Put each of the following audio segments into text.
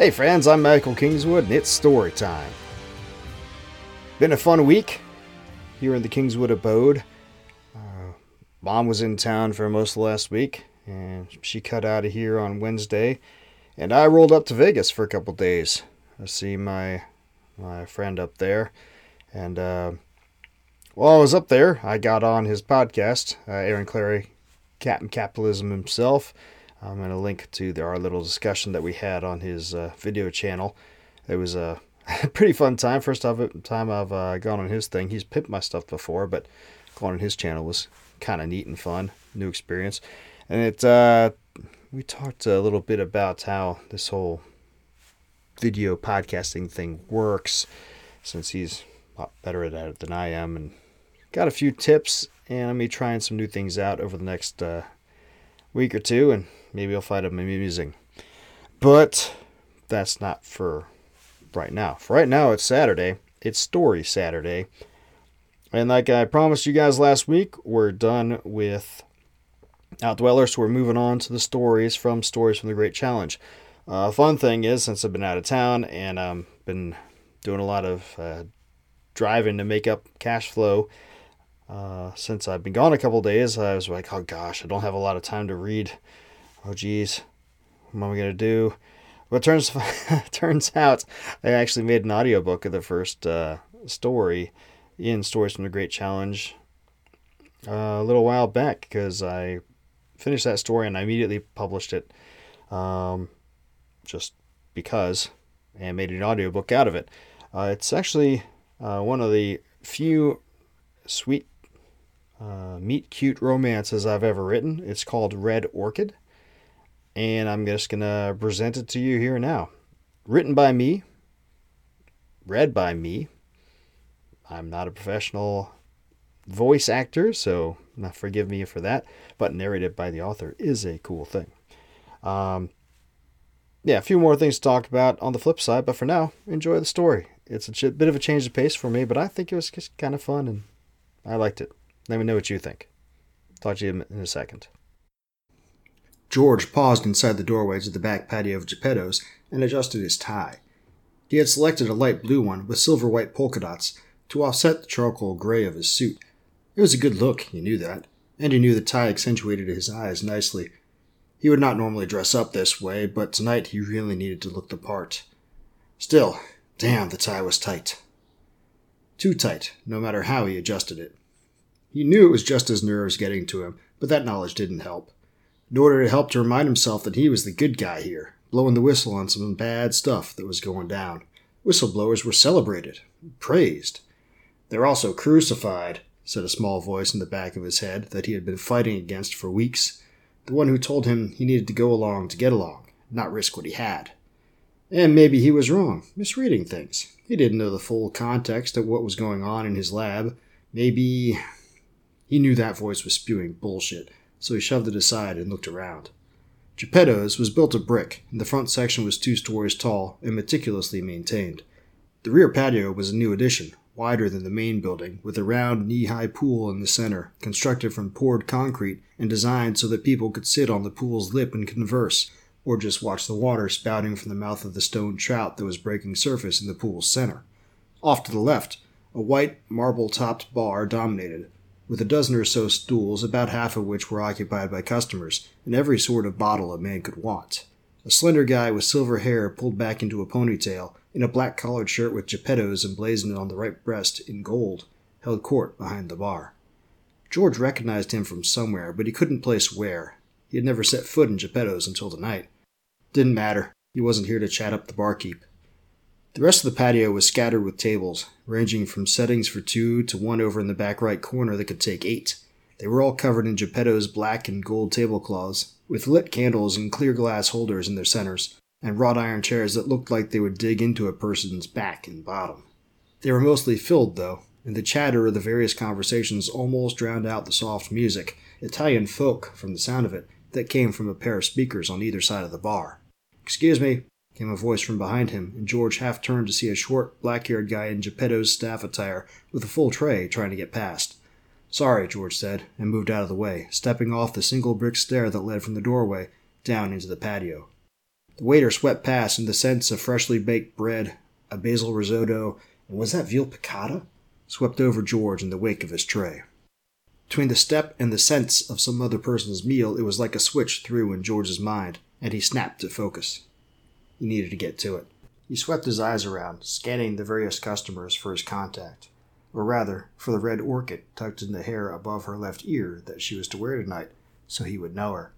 Hey friends, I'm Michael Kingswood, and it's story time. Been a fun week here in the Kingswood abode. Uh, Mom was in town for most of last week, and she cut out of here on Wednesday, and I rolled up to Vegas for a couple days. I see my my friend up there, and uh, while I was up there, I got on his podcast, uh, Aaron Clarey, Captain Capitalism himself. I'm going to link to the, our little discussion that we had on his uh, video channel. It was a pretty fun time. First time I've uh, gone on his thing. He's pimped my stuff before, but going on his channel was kind of neat and fun. New experience. And it uh, we talked a little bit about how this whole video podcasting thing works since he's a lot better at it than I am and got a few tips and I'm be trying some new things out over the next uh, week or two and maybe I'll find them amusing. But that's not for right now. For right now, it's Saturday. It's Story Saturday. And like I promised you guys last week, we're done with Outdwellers. So we're moving on to the stories from Stories from the Great Challenge. Uh, fun thing is, since I've been out of town and um, been doing a lot of uh, driving to make up cash flow, uh, since I've been gone a couple days, I was like, oh gosh, I don't have a lot of time to read oh geez, what am I gonna do? But turns turns out I actually made an audiobook of the first uh, story in Stories from the Great Challenge uh, a little while back because I finished that story and I immediately published it um, just because and made an audiobook out of it. Uh, it's actually uh, one of the few sweet uh, meet cute romances I've ever written. It's called Red Orchid and I'm just going to present it to you here now. Written by me, read by me. I'm not a professional voice actor, so forgive me for that, but narrated by the author is a cool thing. Um, yeah, a few more things to talk about on the flip side, but for now, enjoy the story. It's a ch- bit of a change of pace for me, but I think it was just kind of fun and I liked it. Let me know what you think. Talk to you in a second. George paused inside the doorways of the back patio of Geppetto's and adjusted his tie. He had selected a light blue one with silver white polka dots to offset the charcoal gray of his suit. It was a good look, he knew that, and he knew the tie accentuated his eyes nicely. He would not normally dress up this way, but tonight he really needed to look the part. Still, damn, the tie was tight. Too tight, no matter how he adjusted it. He knew it was just his nerves getting to him, but that knowledge didn't help in order to help to remind himself that he was the good guy here, blowing the whistle on some bad stuff that was going down. Whistleblowers were celebrated, praised. They're also crucified, said a small voice in the back of his head that he had been fighting against for weeks, the one who told him he needed to go along to get along, not risk what he had. And maybe he was wrong, misreading things. He didn't know the full context of what was going on in his lab. Maybe he knew that voice was spewing bullshit, so he shoved it aside and looked around. Geppetto's was built of brick, and the front section was two stories tall and meticulously maintained. The rear patio was a new addition, wider than the main building, with a round knee high pool in the center, constructed from poured concrete and designed so that people could sit on the pool's lip and converse, or just watch the water spouting from the mouth of the stone trout that was breaking surface in the pool's center. Off to the left, a white, marble topped bar dominated, with a dozen or so stools, about half of which were occupied by customers, and every sort of bottle a man could want. A slender guy with silver hair pulled back into a ponytail, in a black collared shirt with Geppetto's emblazoned on the right breast in gold, held court behind the bar. George recognized him from somewhere, but he couldn't place where. He had never set foot in Geppetto's until tonight. Didn't matter. He wasn't here to chat up the barkeep. The rest of the patio was scattered with tables, ranging from settings for two to one over in the back right corner that could take eight. They were all covered in Geppetto's black and gold tablecloths, with lit candles and clear glass holders in their centers, and wrought iron chairs that looked like they would dig into a person's back and bottom. They were mostly filled, though, and the chatter of the various conversations almost drowned out the soft music, Italian folk from the sound of it, that came from a pair of speakers on either side of the bar. Excuse me, came a voice from behind him, and George half turned to see a short, black haired guy in Geppetto's staff attire with a full tray trying to get past. Sorry, George said, and moved out of the way, stepping off the single brick stair that led from the doorway down into the patio. The waiter swept past, and the scents of freshly baked bread, a basil risotto, and was that veal piccata? swept over George in the wake of his tray. Between the step and the sense of some other person's meal, it was like a switch threw in George's mind, and he snapped to focus. He needed to get to it. He swept his eyes around, scanning the various customers for his contact, or rather, for the red orchid tucked in the hair above her left ear that she was to wear tonight, so he would know her.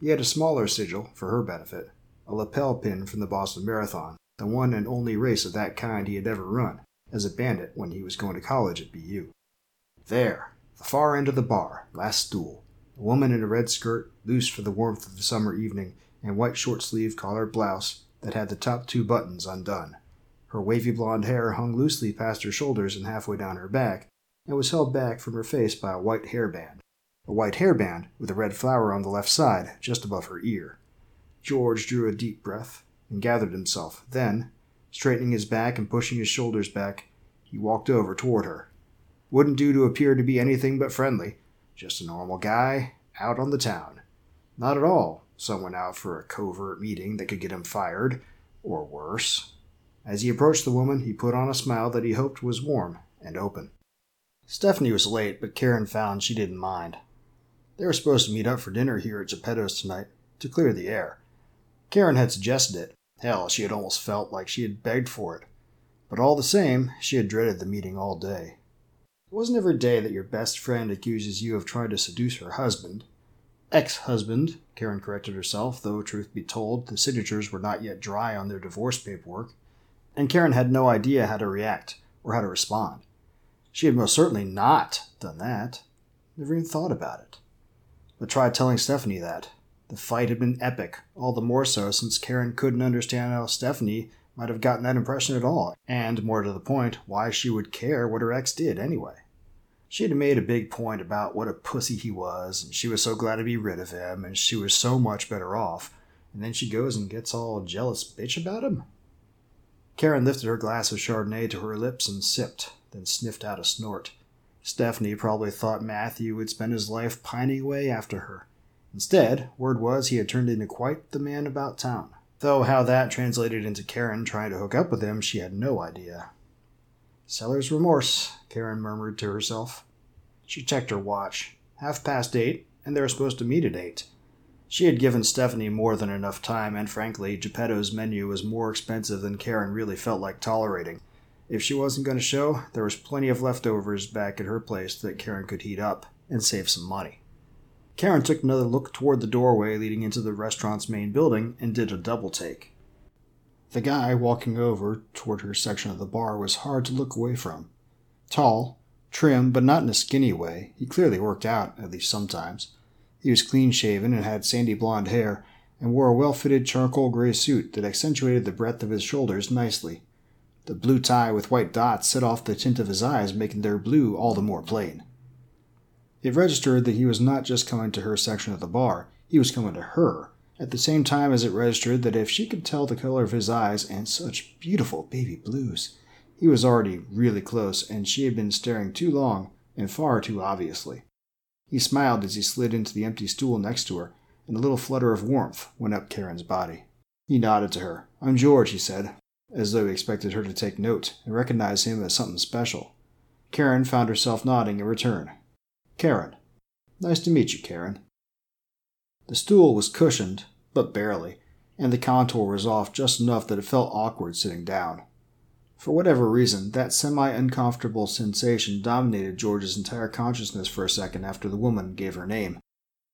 He had a smaller sigil for her benefit, a lapel pin from the Boston Marathon, the one and only race of that kind he had ever run, as a bandit when he was going to college at BU. There, the far end of the bar, last stool, a woman in a red skirt, loose for the warmth of the summer evening, and white short sleeved collared blouse that had the top two buttons undone. Her wavy blonde hair hung loosely past her shoulders and halfway down her back, and was held back from her face by a white hairband. A white hairband with a red flower on the left side, just above her ear. George drew a deep breath and gathered himself. Then, Straightening his back and pushing his shoulders back, he walked over toward her. Wouldn't do to appear to be anything but friendly. Just a normal guy out on the town. Not at all someone out for a covert meeting that could get him fired, or worse. As he approached the woman, he put on a smile that he hoped was warm and open. Stephanie was late, but Karen found she didn't mind. They were supposed to meet up for dinner here at Geppetto's tonight to clear the air. Karen had suggested it, Hell, she had almost felt like she had begged for it. But all the same, she had dreaded the meeting all day. It wasn't every day that your best friend accuses you of trying to seduce her husband. Ex husband, Karen corrected herself, though, truth be told, the signatures were not yet dry on their divorce paperwork, and Karen had no idea how to react or how to respond. She had most certainly not done that, never even thought about it. But try telling Stephanie that. The fight had been epic, all the more so since Karen couldn't understand how Stephanie might have gotten that impression at all, and, more to the point, why she would care what her ex did anyway. She had made a big point about what a pussy he was, and she was so glad to be rid of him, and she was so much better off, and then she goes and gets all jealous bitch about him? Karen lifted her glass of Chardonnay to her lips and sipped, then sniffed out a snort. Stephanie probably thought Matthew would spend his life pining away after her. Instead, word was he had turned into quite the man about town. Though how that translated into Karen trying to hook up with him, she had no idea. Seller's remorse, Karen murmured to herself. She checked her watch. Half past eight, and they were supposed to meet at eight. She had given Stephanie more than enough time, and frankly, Geppetto's menu was more expensive than Karen really felt like tolerating. If she wasn't going to show, there was plenty of leftovers back at her place that Karen could heat up and save some money. Karen took another look toward the doorway leading into the restaurant's main building and did a double take. The guy walking over toward her section of the bar was hard to look away from. Tall, trim, but not in a skinny way, he clearly worked out, at least sometimes. He was clean shaven and had sandy blonde hair, and wore a well fitted charcoal gray suit that accentuated the breadth of his shoulders nicely. The blue tie with white dots set off the tint of his eyes, making their blue all the more plain. It registered that he was not just coming to her section of the bar, he was coming to her, at the same time as it registered that if she could tell the color of his eyes and such beautiful baby blues, he was already really close and she had been staring too long and far too obviously. He smiled as he slid into the empty stool next to her, and a little flutter of warmth went up Karen's body. He nodded to her. I'm George, he said, as though he expected her to take note and recognize him as something special. Karen found herself nodding in return, Karen. Nice to meet you, Karen. The stool was cushioned, but barely, and the contour was off just enough that it felt awkward sitting down. For whatever reason, that semi uncomfortable sensation dominated George's entire consciousness for a second after the woman gave her name.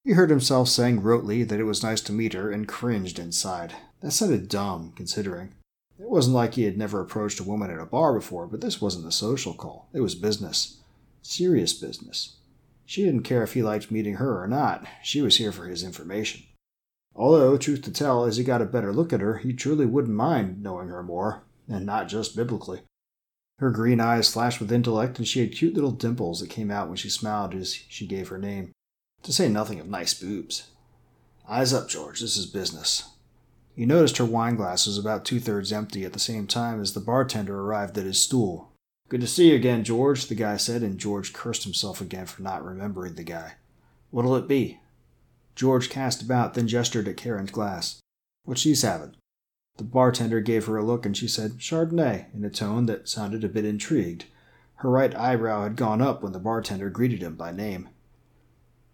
He heard himself saying rotely that it was nice to meet her and cringed inside. That sounded dumb, considering. It wasn't like he had never approached a woman at a bar before, but this wasn't a social call. It was business. Serious business. She didn't care if he liked meeting her or not, she was here for his information. Although, truth to tell, as he got a better look at her, he truly wouldn't mind knowing her more, and not just biblically. Her green eyes flashed with intellect, and she had cute little dimples that came out when she smiled as she gave her name, to say nothing of nice boobs. Eyes up, George, this is business. He noticed her wine glass was about two thirds empty at the same time as the bartender arrived at his stool. Good to see you again, George, the guy said, and George cursed himself again for not remembering the guy. What'll it be? George cast about, then gestured at Karen's glass. What she's having? The bartender gave her a look and she said, Chardonnay, in a tone that sounded a bit intrigued. Her right eyebrow had gone up when the bartender greeted him by name.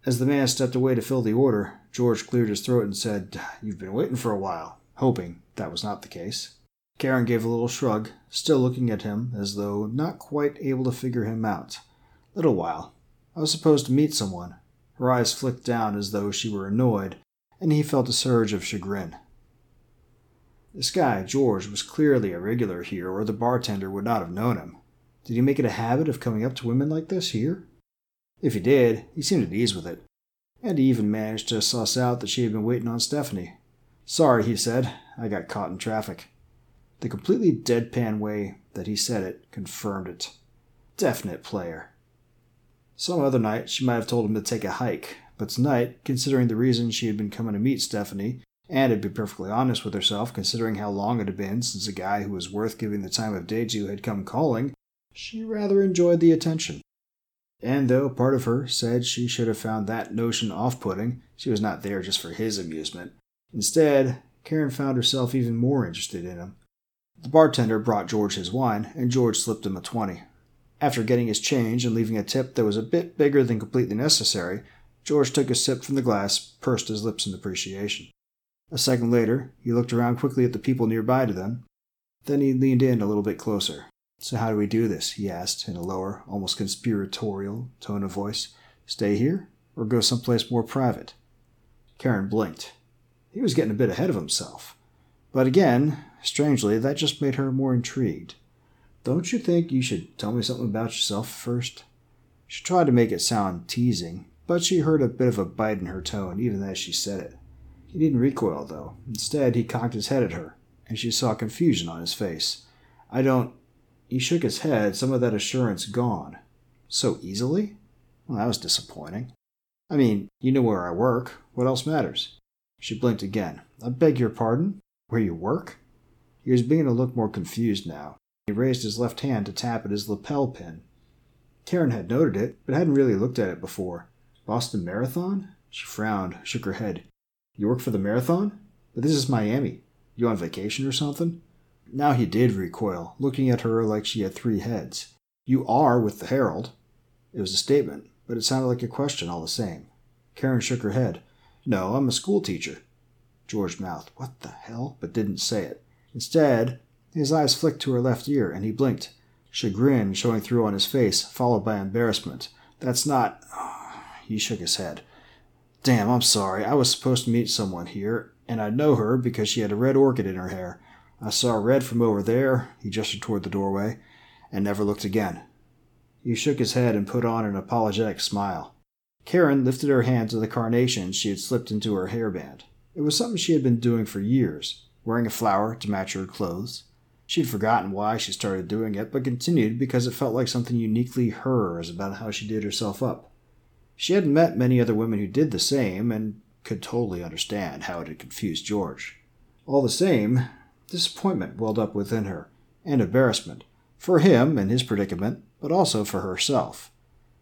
As the man stepped away to fill the order, George cleared his throat and said, You've been waiting for a while, hoping that was not the case. Karen gave a little shrug, still looking at him as though not quite able to figure him out. Little while. I was supposed to meet someone. Her eyes flicked down as though she were annoyed, and he felt a surge of chagrin. This guy, George, was clearly a regular here, or the bartender would not have known him. Did he make it a habit of coming up to women like this here? If he did, he seemed at ease with it, and he even managed to suss out that she had been waiting on Stephanie. Sorry, he said, I got caught in traffic. The completely deadpan way that he said it confirmed it. Definite player. Some other night she might have told him to take a hike, but tonight, considering the reason she had been coming to meet Stephanie, and to be perfectly honest with herself, considering how long it had been since a guy who was worth giving the time of day to had come calling, she rather enjoyed the attention. And though part of her said she should have found that notion off putting, she was not there just for his amusement. Instead, Karen found herself even more interested in him. The bartender brought George his wine, and George slipped him a 20. After getting his change and leaving a tip that was a bit bigger than completely necessary, George took a sip from the glass, pursed his lips in appreciation. A second later, he looked around quickly at the people nearby to them. Then he leaned in a little bit closer. So, how do we do this? he asked in a lower, almost conspiratorial tone of voice. Stay here, or go someplace more private? Karen blinked. He was getting a bit ahead of himself. But again, strangely, that just made her more intrigued. Don't you think you should tell me something about yourself first? She tried to make it sound teasing, but she heard a bit of a bite in her tone even as she said it. He didn't recoil, though. Instead, he cocked his head at her, and she saw confusion on his face. I don't. He shook his head, some of that assurance gone. So easily? Well, that was disappointing. I mean, you know where I work. What else matters? She blinked again. I beg your pardon? Where you work? He was beginning to look more confused now. He raised his left hand to tap at his lapel pin. Karen had noted it, but hadn't really looked at it before. Boston Marathon? She frowned, shook her head. You work for the marathon? But this is Miami. You on vacation or something? Now he did recoil, looking at her like she had three heads. You are with the Herald. It was a statement, but it sounded like a question all the same. Karen shook her head. No, I'm a school teacher. George mouthed, What the hell? but didn't say it. Instead, his eyes flicked to her left ear, and he blinked, chagrin showing through on his face, followed by embarrassment. That's not. He shook his head. Damn, I'm sorry. I was supposed to meet someone here, and I know her because she had a red orchid in her hair. I saw red from over there, he gestured toward the doorway, and never looked again. He shook his head and put on an apologetic smile. Karen lifted her hand to the carnation she had slipped into her hairband. It was something she had been doing for years, wearing a flower to match her clothes. She'd forgotten why she started doing it, but continued because it felt like something uniquely hers about how she did herself up. She hadn't met many other women who did the same, and could totally understand how it had confused George. All the same, disappointment welled up within her, and embarrassment, for him and his predicament, but also for herself.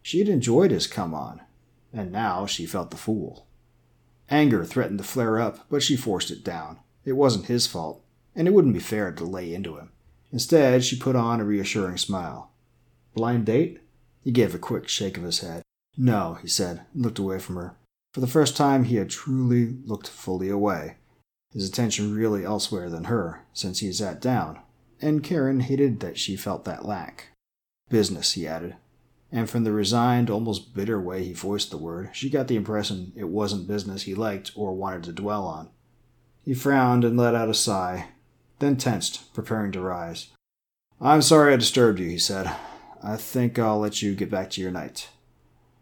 She had enjoyed his come on, and now she felt the fool. Anger threatened to flare up, but she forced it down. It wasn't his fault and it wouldn't be fair to lay into him. Instead, she put on a reassuring smile. Blind date? He gave a quick shake of his head. No, he said, and looked away from her. For the first time, he had truly looked fully away, his attention really elsewhere than her, since he sat down, and Karen hated that she felt that lack. Business, he added, and from the resigned, almost bitter way he voiced the word, she got the impression it wasn't business he liked or wanted to dwell on. He frowned and let out a sigh, then tensed, preparing to rise. I'm sorry I disturbed you, he said. I think I'll let you get back to your night.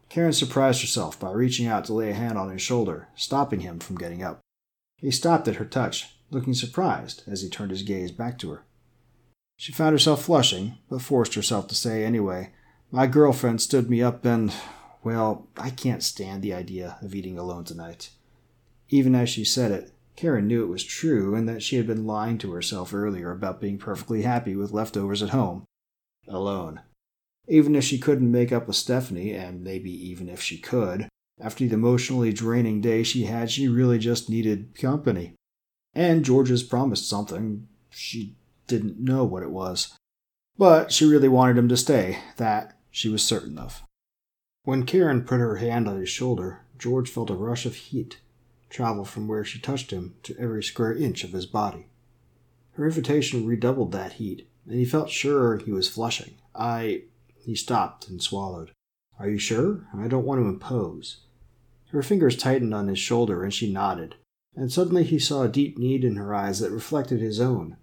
Karen surprised herself by reaching out to lay a hand on his shoulder, stopping him from getting up. He stopped at her touch, looking surprised as he turned his gaze back to her. She found herself flushing, but forced herself to say anyway, My girlfriend stood me up and, well, I can't stand the idea of eating alone tonight. Even as she said it, Karen knew it was true and that she had been lying to herself earlier about being perfectly happy with leftovers at home. Alone. Even if she couldn't make up with Stephanie, and maybe even if she could, after the emotionally draining day she had, she really just needed company. And George's promised something. She didn't know what it was. But she really wanted him to stay, that she was certain of. When Karen put her hand on his shoulder, George felt a rush of heat travel from where she touched him to every square inch of his body. Her invitation redoubled that heat, and he felt sure he was flushing. I. He stopped and swallowed. Are you sure? I don't want to impose. Her fingers tightened on his shoulder and she nodded, and suddenly he saw a deep need in her eyes that reflected his own.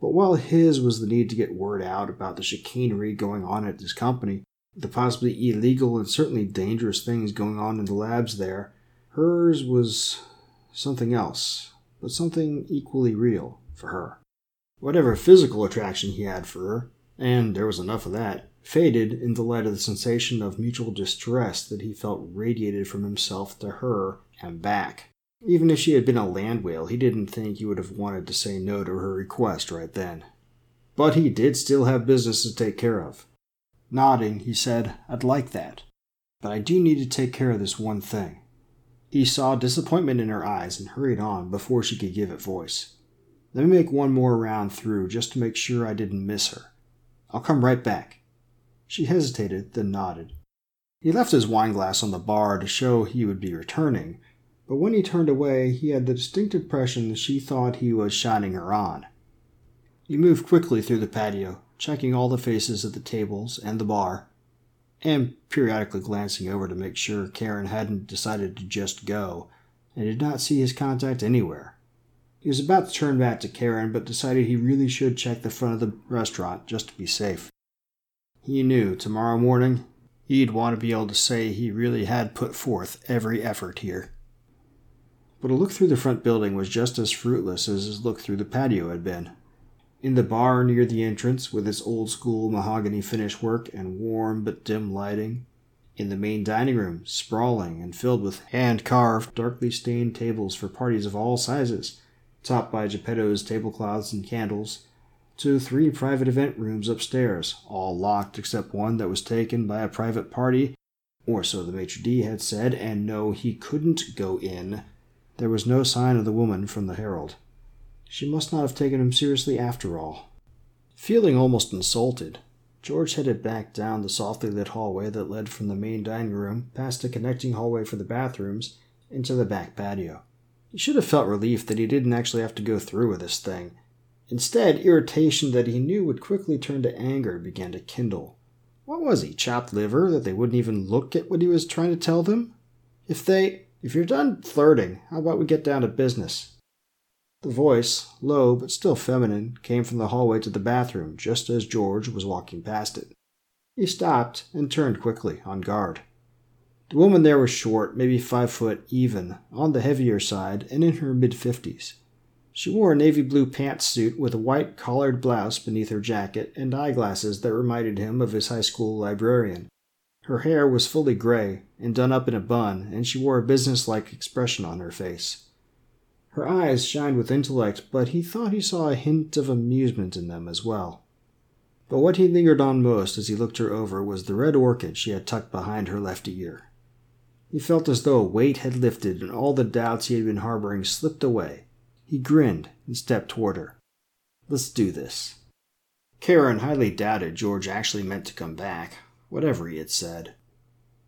But while his was the need to get word out about the chicanery going on at his company, the possibly illegal and certainly dangerous things going on in the labs there, hers was something else, but something equally real for her. Whatever physical attraction he had for her, and there was enough of that, faded in the light of the sensation of mutual distress that he felt radiated from himself to her and back. Even if she had been a land whale, he didn't think he would have wanted to say no to her request right then. But he did still have business to take care of. Nodding, he said, I'd like that. But I do need to take care of this one thing. He saw disappointment in her eyes and hurried on before she could give it voice. Let me make one more round through just to make sure I didn't miss her. I'll come right back. She hesitated, then nodded. He left his wineglass on the bar to show he would be returning, but when he turned away, he had the distinct impression that she thought he was shining her on. He moved quickly through the patio, checking all the faces at the tables and the bar, and periodically glancing over to make sure Karen hadn't decided to just go, and did not see his contact anywhere. He was about to turn back to Karen, but decided he really should check the front of the restaurant just to be safe. He knew tomorrow morning he'd want to be able to say he really had put forth every effort here. But a look through the front building was just as fruitless as his look through the patio had been. In the bar near the entrance, with its old school mahogany finish work and warm but dim lighting. In the main dining room, sprawling and filled with hand carved, darkly stained tables for parties of all sizes, topped by Geppetto's tablecloths and candles. To three private event rooms upstairs, all locked except one that was taken by a private party, or so the maitre d' had said, and no, he couldn't go in. There was no sign of the woman from the Herald. She must not have taken him seriously after all. Feeling almost insulted, George headed back down the softly lit hallway that led from the main dining room, past a connecting hallway for the bathrooms, into the back patio. He should have felt relief that he didn't actually have to go through with this thing. Instead, irritation that he knew would quickly turn to anger began to kindle. What was he, chopped liver, that they wouldn't even look at what he was trying to tell them? If they. If you're done flirting, how about we get down to business? The voice, low but still feminine, came from the hallway to the bathroom just as George was walking past it. He stopped and turned quickly, on guard. The woman there was short, maybe five foot even, on the heavier side, and in her mid fifties. She wore a navy blue pantsuit with a white collared blouse beneath her jacket and eyeglasses that reminded him of his high school librarian. Her hair was fully gray and done up in a bun, and she wore a businesslike expression on her face. Her eyes shined with intellect, but he thought he saw a hint of amusement in them as well. But what he lingered on most as he looked her over was the red orchid she had tucked behind her left ear. He felt as though a weight had lifted and all the doubts he had been harboring slipped away. He grinned and stepped toward her. Let's do this. Karen highly doubted George actually meant to come back, whatever he had said.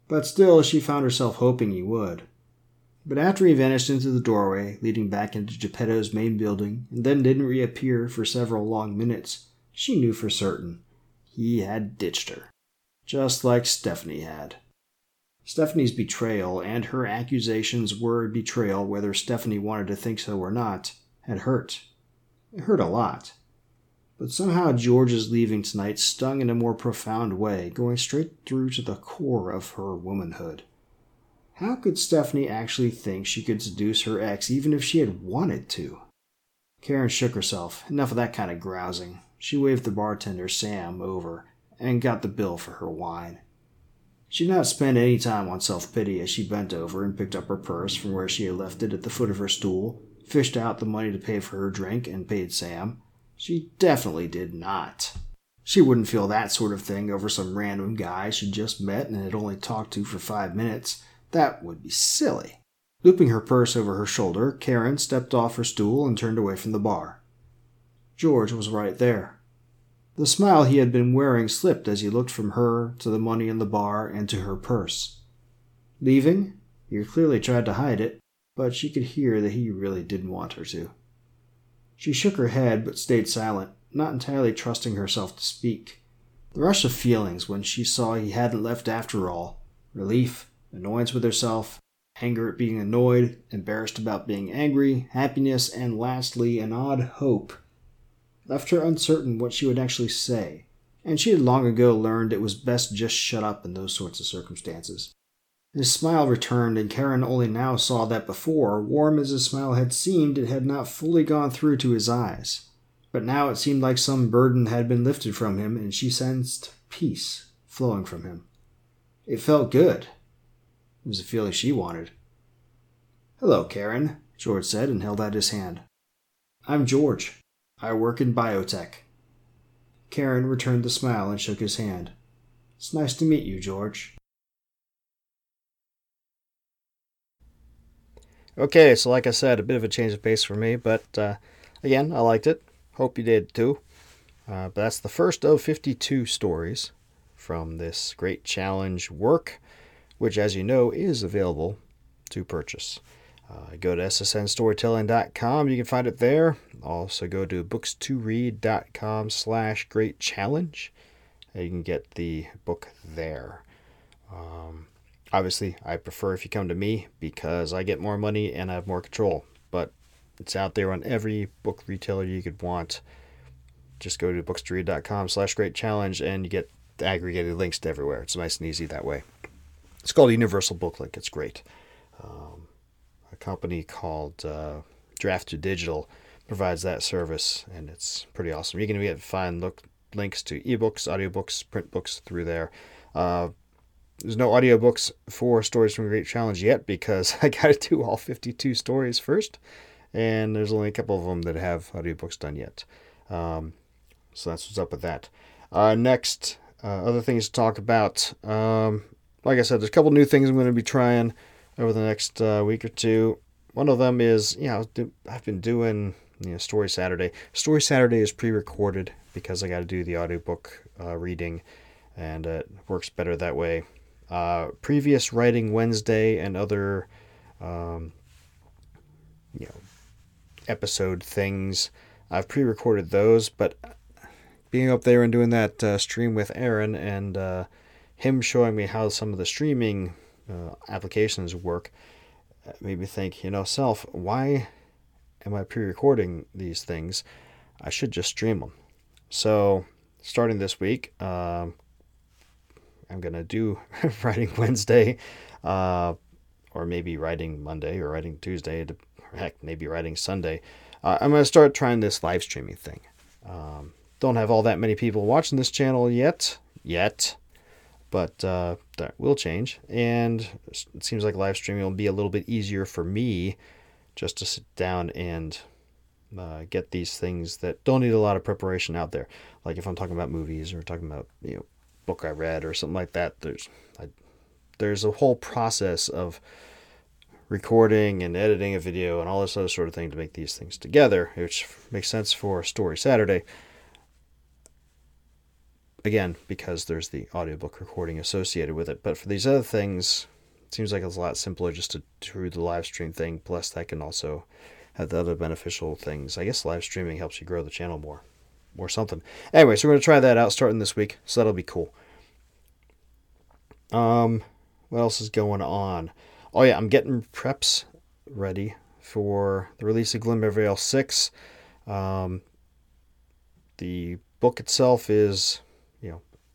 But still, she found herself hoping he would. But after he vanished into the doorway leading back into Geppetto's main building and then didn't reappear for several long minutes, she knew for certain he had ditched her. Just like Stephanie had. Stephanie's betrayal and her accusations were betrayal whether Stephanie wanted to think so or not, had hurt. It hurt a lot. But somehow George's leaving tonight stung in a more profound way, going straight through to the core of her womanhood. How could Stephanie actually think she could seduce her ex even if she had wanted to? Karen shook herself. Enough of that kind of grousing. She waved the bartender, Sam, over and got the bill for her wine. She did not spend any time on self pity as she bent over and picked up her purse from where she had left it at the foot of her stool, fished out the money to pay for her drink, and paid Sam. She definitely did not. She wouldn't feel that sort of thing over some random guy she'd just met and had only talked to for five minutes. That would be silly. Looping her purse over her shoulder, Karen stepped off her stool and turned away from the bar. George was right there. The smile he had been wearing slipped as he looked from her to the money in the bar and to her purse. Leaving? He clearly tried to hide it, but she could hear that he really didn't want her to. She shook her head but stayed silent, not entirely trusting herself to speak. The rush of feelings when she saw he hadn't left after all relief, annoyance with herself, anger at being annoyed, embarrassed about being angry, happiness, and lastly, an odd hope left her uncertain what she would actually say, and she had long ago learned it was best just shut up in those sorts of circumstances. His smile returned, and Karen only now saw that before, warm as his smile had seemed, it had not fully gone through to his eyes. But now it seemed like some burden had been lifted from him, and she sensed peace flowing from him. It felt good. It was a feeling she wanted. Hello, Karen, George said and held out his hand. I'm George. I work in biotech. Karen returned the smile and shook his hand. It's nice to meet you, George. Okay, so like I said, a bit of a change of pace for me, but uh, again, I liked it. Hope you did too. Uh, but that's the first of 52 stories from this great challenge work, which, as you know, is available to purchase. Uh, go to ssnstorytelling.com. You can find it there. Also, go to books2read.com slash great challenge. You can get the book there. Um, obviously, I prefer if you come to me because I get more money and I have more control. But it's out there on every book retailer you could want. Just go to books2read.com slash great challenge and you get the aggregated links to everywhere. It's nice and easy that way. It's called Universal Booklink. It's great. Um, a company called uh, Draft2Digital provides that service, and it's pretty awesome. You can get find look links to ebooks, audiobooks, print books through there. Uh, there's no audiobooks for Stories from Great Challenge yet because I got to do all 52 stories first, and there's only a couple of them that have audiobooks done yet. Um, so that's what's up with that. Uh, next, uh, other things to talk about. Um, like I said, there's a couple new things I'm going to be trying over the next uh, week or two. One of them is, you know, I've been doing, you know, Story Saturday. Story Saturday is pre-recorded because I got to do the audiobook uh, reading, and it works better that way. Uh, previous writing Wednesday and other, um, you know, episode things, I've pre-recorded those, but being up there and doing that uh, stream with Aaron and uh, him showing me how some of the streaming uh, applications work uh, made me think, you know, self, why am I pre recording these things? I should just stream them. So, starting this week, um, I'm going to do writing Wednesday, uh, or maybe writing Monday or writing Tuesday, heck, maybe writing Sunday. Uh, I'm going to start trying this live streaming thing. Um, don't have all that many people watching this channel yet, yet, but uh, that will change. And it seems like live streaming will be a little bit easier for me just to sit down and uh, get these things that don't need a lot of preparation out there. Like if I'm talking about movies or talking about you know book I read or something like that. There's I, there's a whole process of recording and editing a video and all this other sort of thing to make these things together, which makes sense for Story Saturday again because there's the audiobook recording associated with it. But for these other things it seems like it's a lot simpler just to do the live stream thing. Plus that can also have the other beneficial things. I guess live streaming helps you grow the channel more or something. Anyway so we're going to try that out starting this week so that'll be cool. Um what else is going on? Oh yeah i'm getting preps ready for the release of glimmervale 6 um, the book itself is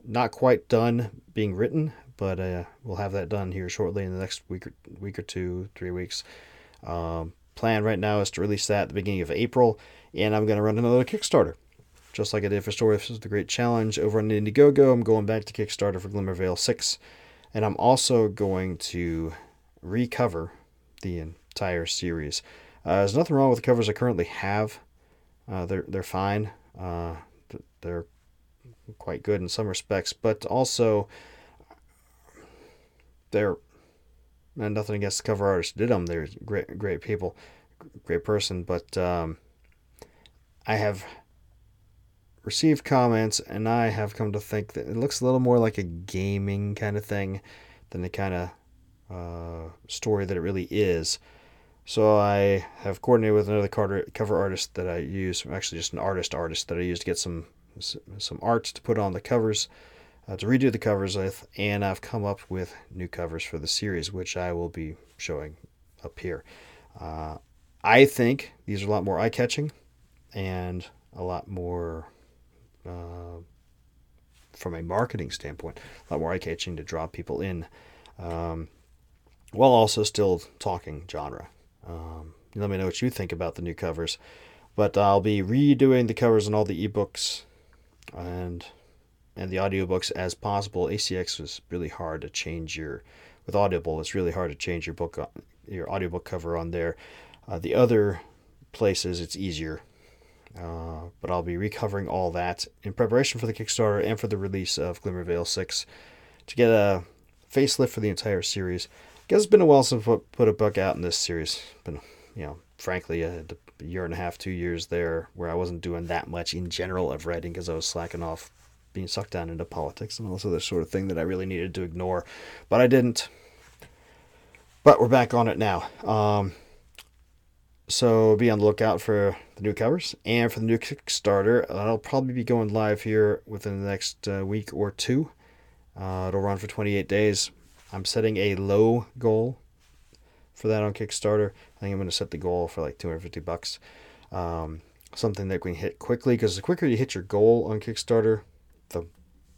not quite done being written, but uh, we'll have that done here shortly in the next week or week or two, three weeks. Um, plan right now is to release that at the beginning of April, and I'm going to run another Kickstarter. Just like I did for Stories of the Great Challenge over on Indiegogo, I'm going back to Kickstarter for Glimmervale 6. And I'm also going to recover the entire series. Uh, there's nothing wrong with the covers I currently have. Uh, they're they're fine. Uh, they're quite good in some respects, but also they're and nothing against the cover artist did them. They're great great people, great person, but um, I have received comments, and I have come to think that it looks a little more like a gaming kind of thing than the kind of uh, story that it really is. So I have coordinated with another cover artist that I use, actually just an artist artist that I use to get some some art to put on the covers, uh, to redo the covers with, and I've come up with new covers for the series, which I will be showing up here. Uh, I think these are a lot more eye catching and a lot more uh, from a marketing standpoint, a lot more eye catching to draw people in, um, while also still talking genre. Um, let me know what you think about the new covers. But I'll be redoing the covers on all the ebooks and and the audiobooks as possible. ACX was really hard to change your with Audible. It's really hard to change your book your audiobook cover on there. Uh, the other places it's easier uh, but I'll be recovering all that in preparation for the Kickstarter and for the release of Glimmervale 6 to get a facelift for the entire series. I guess it's been a while since I put a book out in this series. Been, you know, frankly, a, year and a half, two years there where I wasn't doing that much in general of writing because I was slacking off being sucked down into politics and all this sort of thing that I really needed to ignore. But I didn't. But we're back on it now. Um, so be on the lookout for the new covers and for the new Kickstarter. That'll probably be going live here within the next uh, week or two. Uh, it'll run for 28 days. I'm setting a low goal for that on Kickstarter. I think I'm going to set the goal for like 250 bucks. Um, something that we can hit quickly because the quicker you hit your goal on Kickstarter, the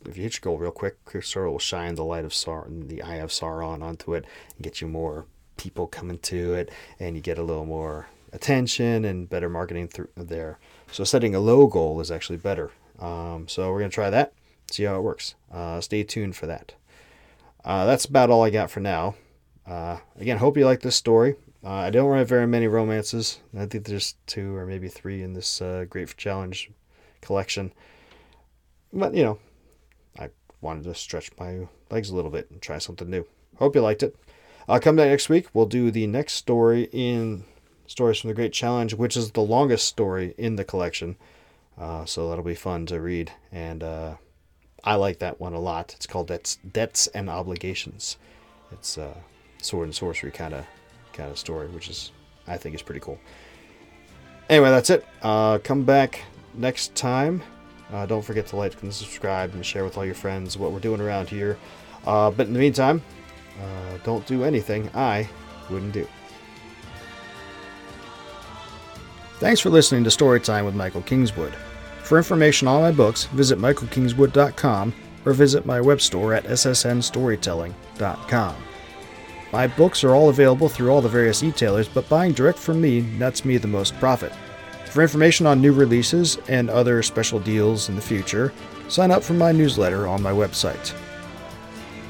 if you hit your goal real quick, Kickstarter will shine the light of Sauron, the eye of Sauron onto it and get you more people coming to it, and you get a little more attention and better marketing through there. So setting a low goal is actually better. Um, so we're gonna try that, see how it works. Uh, stay tuned for that. Uh, that's about all I got for now. Uh, again, hope you like this story. Uh, I don't write very many romances. I think there's two or maybe three in this uh, Great Challenge collection. But you know, I wanted to stretch my legs a little bit and try something new. Hope you liked it. I'll come back next week. We'll do the next story in Stories from the Great Challenge, which is the longest story in the collection. Uh, so that'll be fun to read, and uh, I like that one a lot. It's called Debts, Debts and Obligations. It's a sword and sorcery kind of kind of story, which is I think is pretty cool. Anyway, that's it. Uh, come back next time. Uh, don't forget to like and subscribe and share with all your friends what we're doing around here. Uh, but in the meantime, uh, don't do anything I wouldn't do. Thanks for listening to Storytime with Michael Kingswood. For information on my books, visit michaelkingswood.com or visit my web store at ssnstorytelling.com. My books are all available through all the various e-tailers, but buying direct from me nets me the most profit. For information on new releases and other special deals in the future, sign up for my newsletter on my website.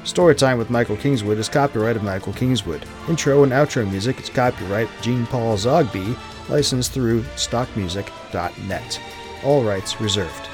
Storytime with Michael Kingswood is copyright of Michael Kingswood. Intro and outro music is copyright Jean Paul Zogby licensed through stockmusic.net. All rights reserved.